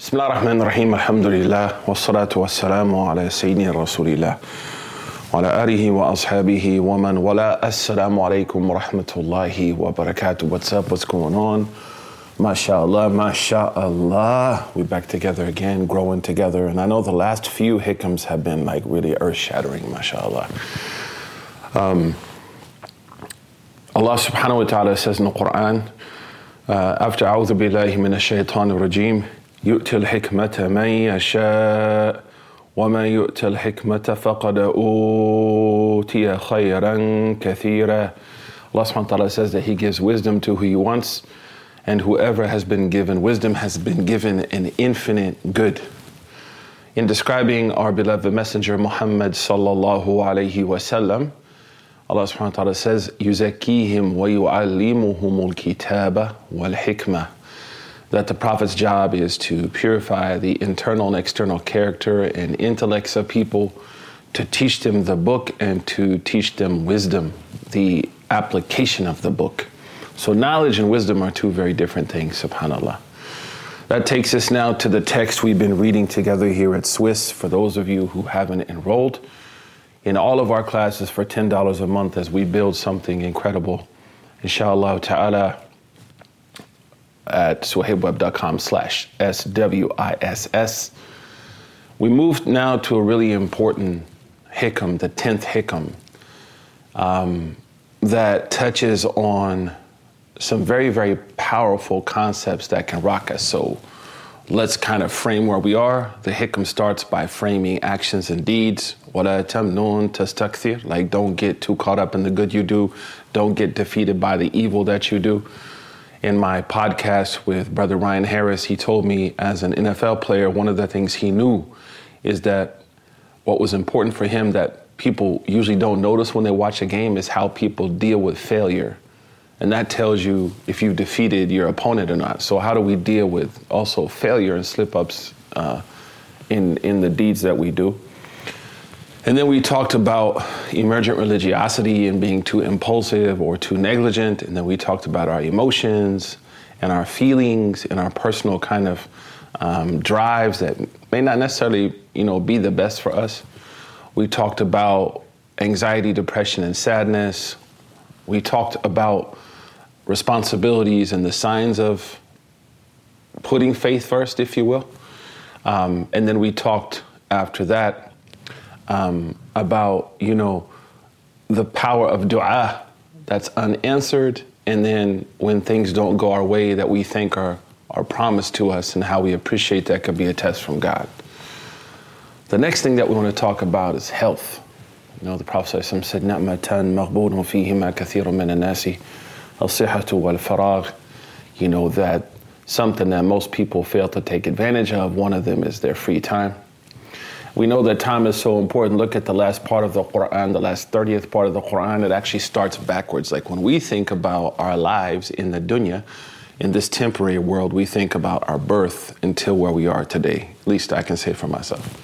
بسم الله الرحمن الرحيم الحمد لله والصلاة والسلام على سيدنا رسول الله وعلى آله وأصحابه ومن ولا السلام عليكم ورحمة الله وبركاته What's up? What's going on? MashaAllah, MashaAllah. We're back together again, growing together. And I know the last few hikams have been like really earth shattering, MashaAllah. Um, Allah subhanahu wa ta'ala says in the Quran, uh, after أعوذ بالله من الشيطان الرجيم يؤتي الحكمة من يشاء ومن يؤت الحكمة فقد أوتي خيرا كثيرا Allah subhanahu wa ta'ala says that He gives wisdom to who He wants and whoever has been given wisdom has been given an infinite good. In describing our beloved Messenger Muhammad sallallahu alayhi wasallam, Allah subhanahu wa ta'ala says, يُزَكِّيهِمْ وَيُعَلِّمُهُمُ الْكِتَابَ وَالْحِكْمَةِ that the Prophet's job is to purify the internal and external character and intellects of people, to teach them the book and to teach them wisdom, the application of the book. So knowledge and wisdom are two very different things, subhanAllah. That takes us now to the text we've been reading together here at Swiss. For those of you who haven't enrolled in all of our classes for $10 a month as we build something incredible, inshallah ta'ala, at suhaibwebb.com slash SWISS. We move now to a really important hikam, the 10th hikam, um, that touches on some very, very powerful concepts that can rock us. So let's kind of frame where we are. The hikam starts by framing actions and deeds. Like, don't get too caught up in the good you do, don't get defeated by the evil that you do. In my podcast with Brother Ryan Harris, he told me as an NFL player, one of the things he knew is that what was important for him that people usually don't notice when they watch a game is how people deal with failure and that tells you if you defeated your opponent or not. So how do we deal with also failure and slip ups uh, in in the deeds that we do? And then we talked about emergent religiosity and being too impulsive or too negligent. And then we talked about our emotions and our feelings and our personal kind of um, drives that may not necessarily, you know, be the best for us. We talked about anxiety, depression, and sadness. We talked about responsibilities and the signs of putting faith first, if you will. Um, and then we talked after that um, about you know the power of du'a that's unanswered, and then when things don't go our way that we think are are promised to us, and how we appreciate that could be a test from God. The next thing that we want to talk about is health. You know, the Prophet said, "Na'matan min al-sihhatu wal-faragh." You know that something that most people fail to take advantage of. One of them is their free time. We know that time is so important. Look at the last part of the Quran, the last 30th part of the Quran. It actually starts backwards. Like when we think about our lives in the dunya, in this temporary world, we think about our birth until where we are today. At least I can say for myself.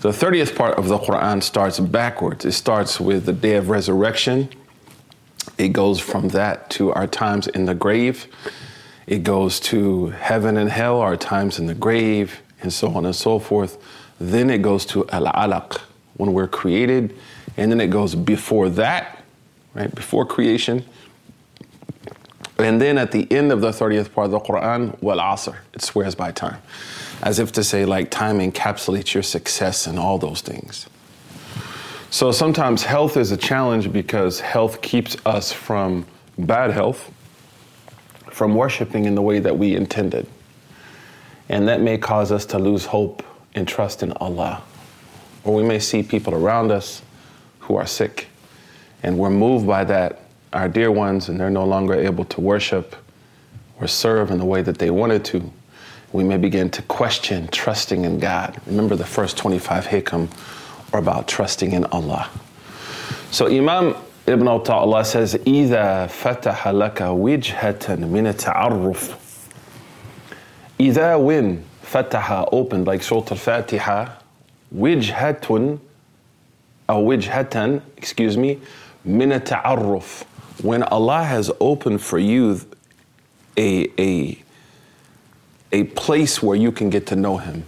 The 30th part of the Quran starts backwards. It starts with the day of resurrection it goes from that to our times in the grave. It goes to heaven and hell, our times in the grave, and so on and so forth. Then it goes to al alaq, when we're created. And then it goes before that, right, before creation. And then at the end of the 30th part of the Quran, wal asr, it swears by time. As if to say, like, time encapsulates your success and all those things. So sometimes health is a challenge because health keeps us from bad health, from worshiping in the way that we intended. And that may cause us to lose hope and trust in Allah. Or we may see people around us who are sick, and we're moved by that, our dear ones, and they're no longer able to worship or serve in the way that they wanted to. We may begin to question trusting in God. Remember, the first 25 hikam are about trusting in Allah. So, Imam Ibn Ata'illah says, إِذَا fataha laka وِجْهَةً min التَّعَرُّفِ إِذَا when fataha, opened, like Surah Al Fatiha, wijhatun, or wijhatan, excuse me, min ta'arruf. When Allah has opened for you a, a, a place where you can get to know Him,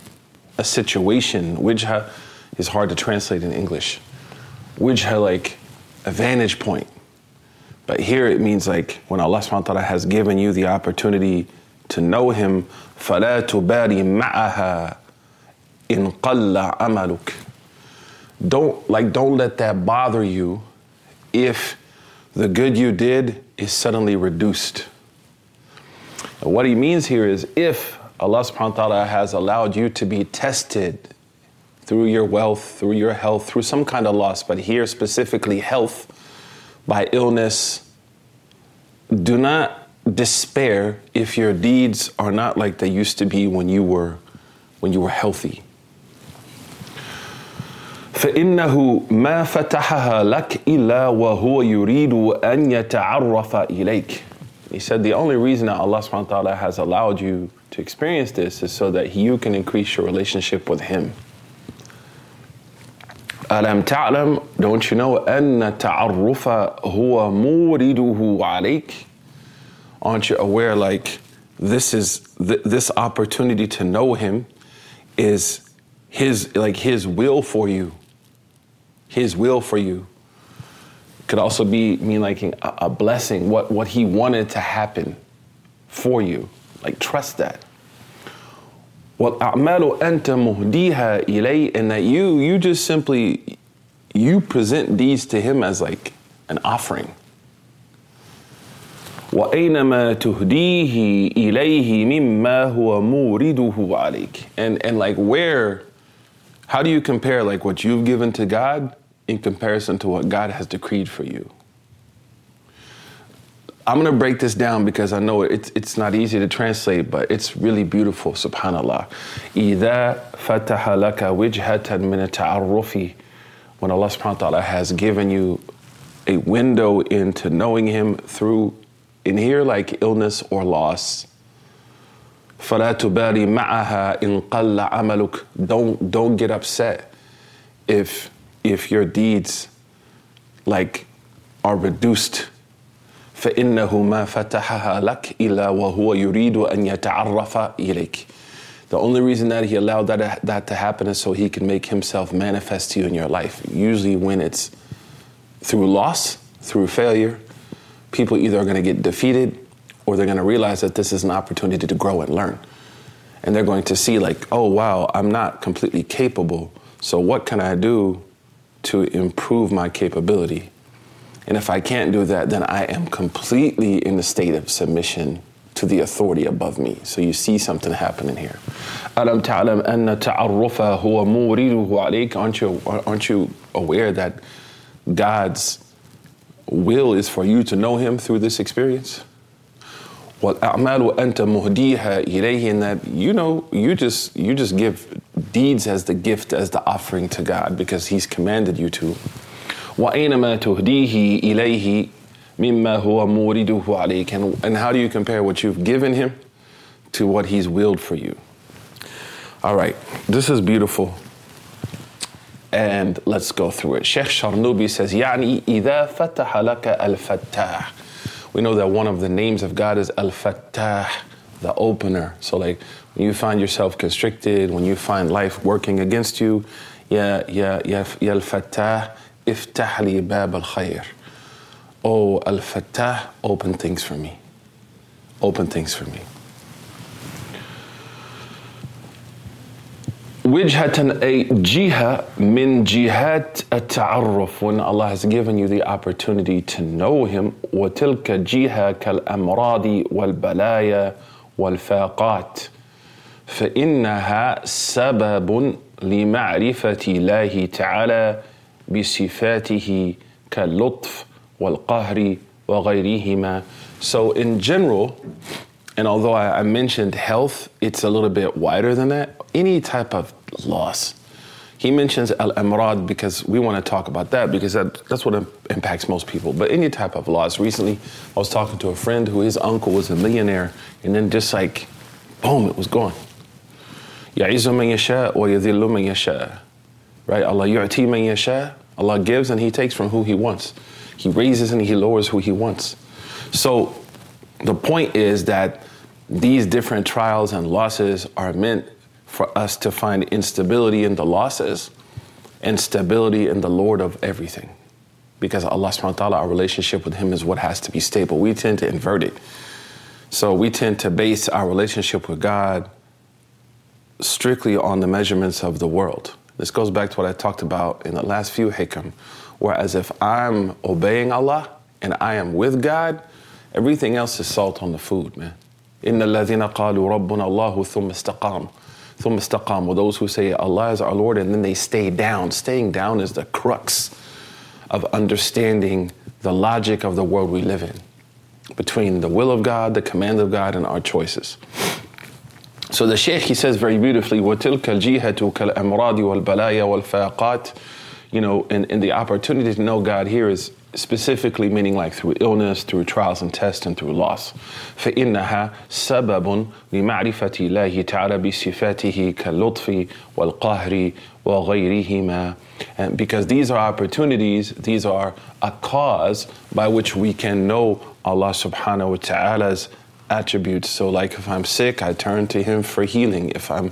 a situation, wijha is hard to translate in English. Wijha, like a vantage point. But here it means like when Allah subhanahu wa ta'ala has given you the opportunity to know him, فَلَا تُبَارِ مَعَهَا إِن قَلَّ عَمَلُكَ Don't like don't let that bother you if the good you did is suddenly reduced. And what he means here is if Allah subhanahu wa ta'ala has allowed you to be tested through your wealth, through your health, through some kind of loss, but here specifically health by illness, do not despair if your deeds are not like they used to be when you were when you were healthy. فإنه ما فتحها لك إلا وهو يريد أن يتعرف إليك. He said the only reason that Allah subhanahu wa ta'ala has allowed you to experience this is so that you can increase your relationship with Him. ألم تعلم don't you know أن التعرف هو مورده عليك aren't you aware like this is th- this opportunity to know him is his like his will for you his will for you could also be mean like a, a blessing what what he wanted to happen for you like trust that وَالْأَعْمَالُ أَنْتَ مُهْدِيهَا إِلَيْهِ And that you, you just simply, you present these to him as like an offering. وأينما تهديه إليه مما هو مورده عليك and and like where how do you compare like what you've given to God in comparison to what God has decreed for you I'm going to break this down because I know it's, it's not easy to translate, but it's really beautiful, subhanAllah. إِذَا فَتَحَ لَكَ وِجْهَةً مِنَ التَّعَرُّفِ When Allah subhanahu wa ta'ala has given you a window into knowing Him through, in here, like illness or loss. فَلَا تُبَارِ مَعَهَا إِن قَلَّ عَمَلُكَ Don't, don't get upset if, if your deeds like are reduced فإنه ما فتحها لك إلا وهو يريد أن يتعرف إليك. The only reason that he allowed that, that to happen is so he can make himself manifest to you in your life. Usually when it's through loss, through failure, people either are going to get defeated or they're going to realize that this is an opportunity to grow and learn. And they're going to see like, oh wow, I'm not completely capable. So what can I do to improve my capability? And if I can't do that, then I am completely in a state of submission to the authority above me. So you see something happening here. ألم تعلم أن تعرفه هو مورده عليك? Aren't you, aren't you aware that God's will is for you to know Him through this experience? والأعمال أنت مهديها إليه and that you know you just you just give deeds as the gift as the offering to God because He's commanded you to. وأينما تهديه إليه مما هو مورده عليك and, and how do you compare what you've given him to what he's willed for you all right this is beautiful and let's go through it Sheikh Sharnubi says يعني إذا فتح لك الفتاح we know that one of the names of God is Al-Fattah the opener so like when you find yourself constricted when you find life working against you yeah yeah yeah ya Al-Fattah افتح لي باب الخير Oh Al-Fattah, open things for me. Open things for me. وجهة a jiha min jihad التعرف when Allah has given you the opportunity to know Him وتلك جهة كالأمراض والبلايا والفاقات فإنها سبب لمعرفة الله تعالى بصفاته كاللطف والقهر وغيرهما. So in general, and although I, I mentioned health, it's a little bit wider than that. Any type of loss. He mentions al amrad because we want to talk about that because that, that's what impacts most people. But any type of loss. Recently, I was talking to a friend who his uncle was a millionaire, and then just like, boom, it was gone. يعز من يشاء ويذل من يشاء. Right? Allah yu'ti man yasha. Allah gives and He takes from who He wants. He raises and He lowers who He wants. So the point is that these different trials and losses are meant for us to find instability in the losses and stability in the Lord of everything. Because Allah subhanahu wa ta'ala, our relationship with Him is what has to be stable. We tend to invert it. So we tend to base our relationship with God strictly on the measurements of the world. This goes back to what I talked about in the last few hikam, whereas if I'm obeying Allah and I am with God, everything else is salt on the food, man. إن الذين قالوا ربنا الله ثم استقام ثم استقام those who say Allah is our Lord and then they stay down. Staying down is the crux of understanding the logic of the world we live in between the will of God, the command of God, and our choices. So the Shaykh, he says very beautifully, وَتِلْكَ الْجِهَةُ كَالْأَمْرَادِ وَالْبَلَايَا وَالْفَاقَاتِ You know, and, and the opportunity to know God here is specifically meaning like through illness, through trials and tests, and through loss. فإنها سبب لمعرفة الله تعالى بصفاته كاللطف والقهر وغيرهما. And because these are opportunities, these are a cause by which we can know Allah subhanahu wa ta'ala's attributes. So like if I'm sick, I turn to Him for healing. If I'm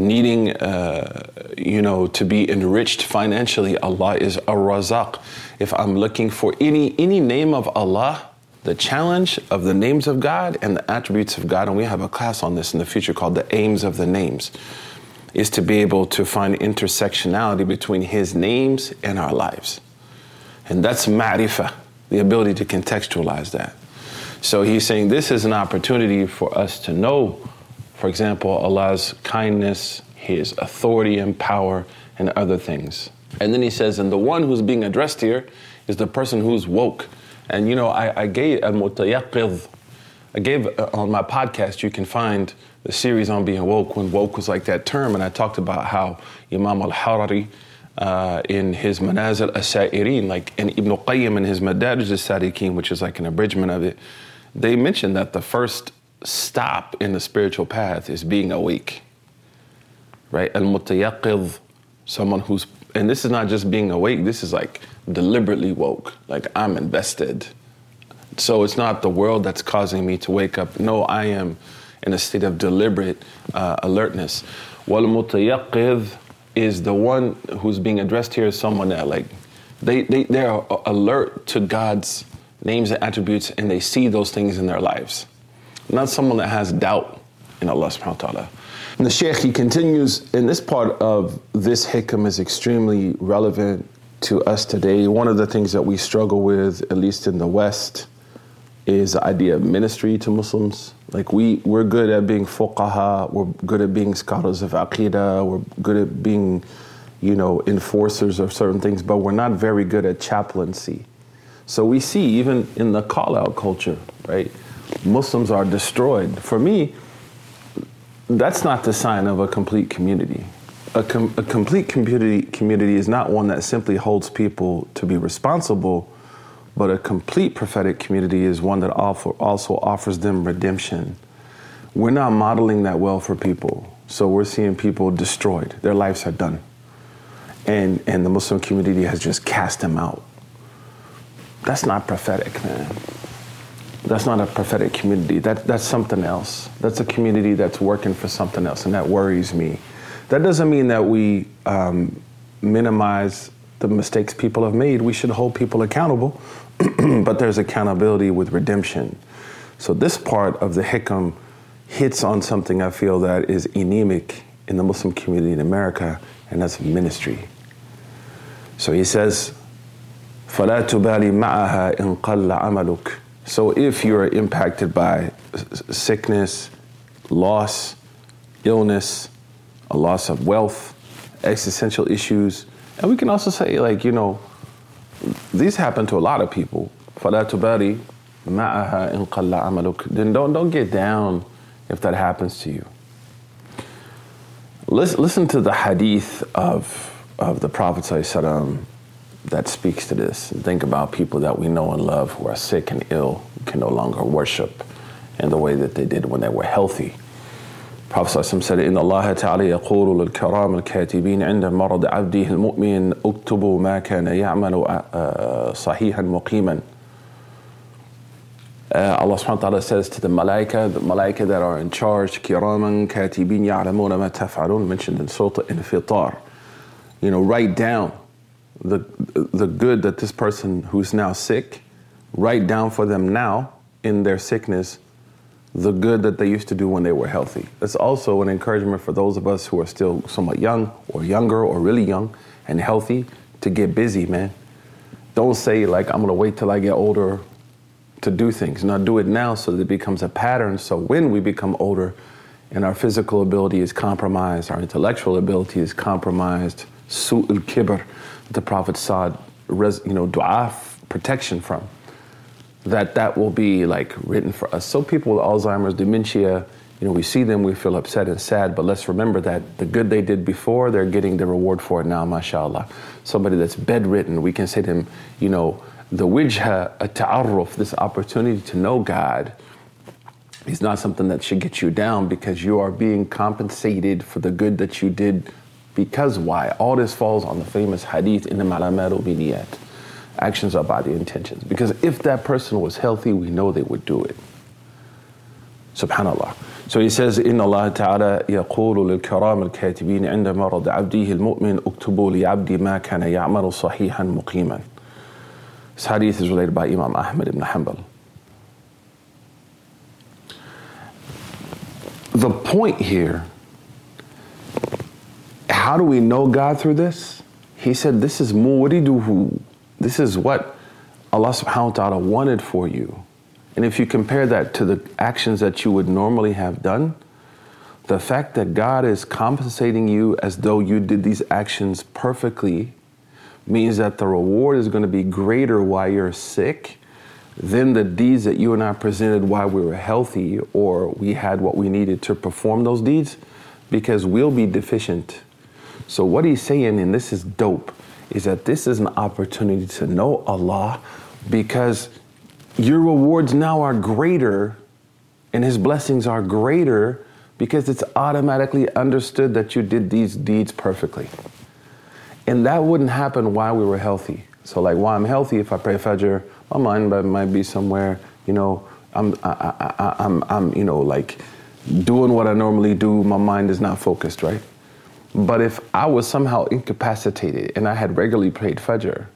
needing, uh, you know, to be enriched financially, Allah is a razaq. If I'm looking for any any name of Allah, the challenge of the names of God and the attributes of God, and we have a class on this in the future called the aims of the names, is to be able to find intersectionality between His names and our lives, and that's ma'rifah, the ability to contextualize that. So he's saying this is an opportunity for us to know for example, Allah's kindness, His authority and power, and other things. And then he says, and the one who's being addressed here is the person who's woke. And you know, I, I gave al I gave uh, on my podcast, you can find the series on being woke when woke was like that term. And I talked about how Imam al Harawi, uh, in his Manazil as-Sa'irin, like in Ibn Qayyim in his Madarij as-Salikin, which is like an abridgment of it, they mentioned that the first stop in the spiritual path is being awake. Right? Al mutayaqqidh, someone who's, and this is not just being awake, this is like deliberately woke. Like I'm invested. So it's not the world that's causing me to wake up. No, I am in a state of deliberate uh, alertness. Wal mutayaqqidh is the one who's being addressed here as someone that like they, they, they're alert to God's names and attributes and they see those things in their lives not someone that has doubt in Allah subhanahu wa ta'ala. And the Shaykh, he continues, in this part of this hikam is extremely relevant to us today. One of the things that we struggle with, at least in the West, is the idea of ministry to Muslims. Like we, we're good at being fuqaha, we're good at being scholars of aqidah, we're good at being, you know, enforcers of certain things, but we're not very good at chaplaincy. So we see even in the call out culture, right? Muslims are destroyed. For me, that's not the sign of a complete community. A, com- a, complete community, community is not one that simply holds people to be responsible, but a complete prophetic community is one that also offers them redemption. We're not modeling that well for people, so we're seeing people destroyed. Their lives are done. And, and the Muslim community has just cast them out. That's not prophetic, man That's not a prophetic community. That, that's something else. That's a community that's working for something else, and that worries me. That doesn't mean that we um, minimize the mistakes people have made. We should hold people accountable, but there's accountability with redemption. So this part of the hikam hits on something I feel that is anemic in the Muslim community in America, and that's ministry. So he says, فَلَا تُبَالِ مَعَهَا إِن قَلَّ عَمَلُكَ so if you're impacted by sickness, loss, illness, a loss of wealth, existential issues, and we can also say, like, you know, these happen to a lot of people. Then don't, don't get down if that happens to you. Listen, listen to the hadith of, of the Prophet that speaks to this. Think about people that we know and love who are sick and ill, can no longer worship in the way that they did when they were healthy. Prophet said, إن الله تعالى يقول للكرام الكاتبين عند مرض عبده المؤمن اكتبوا ما كان يعمل صحيحا مقيما. Uh, Allah subhanahu wa ta'ala says to the malaika, the malaika that are in charge, kiraman katibin ya'lamuna ma taf'alun, mentioned in Surah Infitar. You know, write down the, the good that this person who's now sick, write down for them now in their sickness the good that they used to do when they were healthy. It's also an encouragement for those of us who are still somewhat young or younger or really young and healthy to get busy, man. Don't say, like, I'm gonna wait till I get older to do things. Now do it now so that it becomes a pattern. So when we become older and our physical ability is compromised, our intellectual ability is compromised, su'ul kibr, the Prophet sought, you know, dua, protection from, that that will be like written for us. So people with Alzheimer's, dementia, you know, we see them, we feel upset and sad, but let's remember that the good they did before, they're getting the reward for it now, mashallah. Somebody that's bedridden, we can say to them, you know, the wijha, a ta'arruf, this opportunity to know God, is not something that should get you down because you are being compensated for the good that you did. Because why? All this falls on the famous hadith in the Malamaru biniyat. Actions are by the intentions. Because if that person was healthy, we know they would do it. Subhanallah. So he says, إن الله تعالى يقول للكرام الكاتبين عند مرض عبده المؤمن اكتبوا لعبدي ما كان يعمل صحيحا مقيما. This hadith is related by Imam Ahmad ibn Hanbal. The point here, how do we know God through this? He said, This is muwriduhu. This is what Allah subhanahu wa ta'ala wanted for you. And if you compare that to the actions that you would normally have done, the fact that God is compensating you as though you did these actions perfectly means that the reward is going to be greater while you're sick than the deeds that you and I presented while we were healthy or we had what we needed to perform those deeds because we'll be deficient. So, what he's saying, and this is dope, is that this is an opportunity to know Allah because your rewards now are greater and his blessings are greater because it's automatically understood that you did these deeds perfectly. And that wouldn't happen while we were healthy. So, like, while I'm healthy, if I pray Fajr, my mind might be somewhere, you know, I'm, I, I, I'm, I'm, you know, like doing what I normally do. My mind is not focused, right? But if I was somehow incapacitated and I had regularly played Fajr,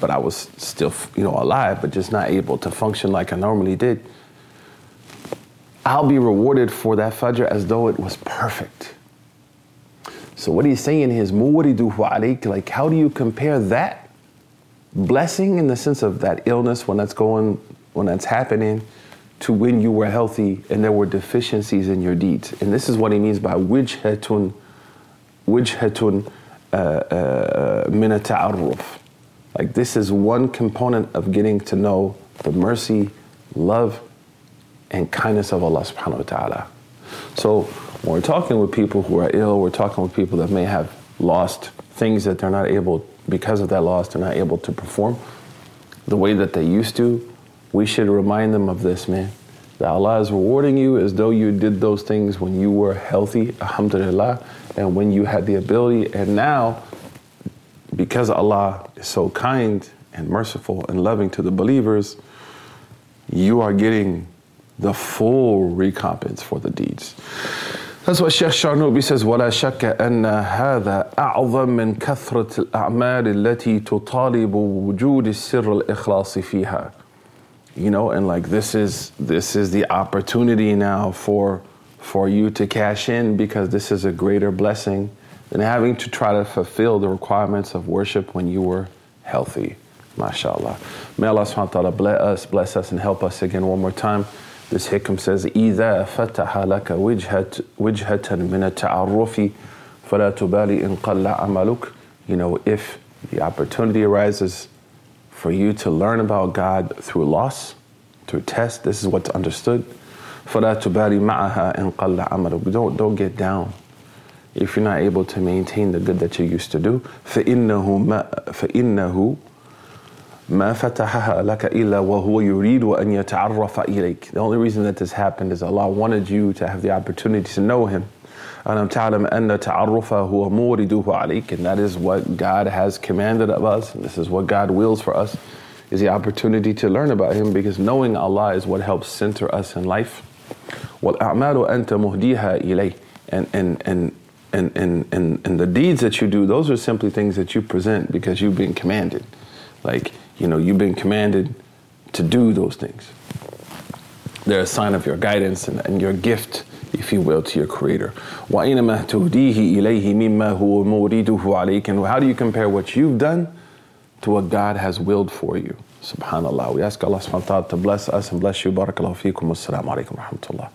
but I was still, you know, alive, but just not able to function like I normally did, I'll be rewarded for that Fajr as though it was perfect. So what he's saying is, like how do you compare that blessing in the sense of that illness when that's going, when that's happening, to when you were healthy and there were deficiencies in your deeds. And this is what he means by wijhatun, uh, min ta'arruf. Like this is one component of getting to know the mercy, love, and kindness of Allah subhanahu wa ta'ala. So when we're talking with people who are ill, we're talking with people that may have lost things that they're not able, because of that loss, they're not able to perform the way that they used to. We should remind them of this, man. That Allah is rewarding you as though you did those things when you were healthy, alhamdulillah, and when you had the ability. And now, because Allah is so kind and merciful and loving to the believers, you are getting the full recompense for the deeds. That's what Sheikh Sharnubi says, ولا شك أن هذا أعظم من كثرة الأعمال التي تطالب وجود السر الإخلاص فيها. You know, and like this is this is the opportunity now for for you to cash in because this is a greater blessing than having to try to fulfill the requirements of worship when you were healthy. MashaAllah. May Allah subhanahu wa ta'ala bless us, bless us and help us again one more time. This hikam says, إذا فتح لك وجهة, وجهة من التعرف فلا تبالي إن قل عملك. You know, if the opportunity arises for you to learn about God through loss, through test, this is what's understood. فلا تبالي معها إن قل عملك. Don't, don't get down if you're not able to maintain the good that you used to do. فإنه, ما, فإنه ما فتحها لك إلا وهو يريد أن يتعرف إليك. The only reason that this happened is Allah wanted you to have the opportunity to know Him. ألم تعلم أن تعرفه هو مورده عليك and that is what God has commanded of us and this is what God wills for us is the opportunity to learn about Him because knowing Allah is what helps center us in life. وَالْأَعْمَالُ أَنْتَ مُهْدِيهَا إِلَيْهِ and, and, and, and, and, and, and the deeds that you do, those are simply things that you present because you've been commanded. Like, you know, you've been commanded to do those things. They're a sign of your guidance and, and your gift, if you will, to your Creator. وَإِنَمَا تُهْدِيهِ إِلَيْهِ مِمَّا هُوَ مُرِيدُهُ عَلَيْكَ And how do you compare what you've done to what God has willed for you? Subhanallah. We ask Allah subhanahu wa ta'ala to bless us and bless you. Barakallahu feekum. Wassalamu alaikum wa rahmatullah.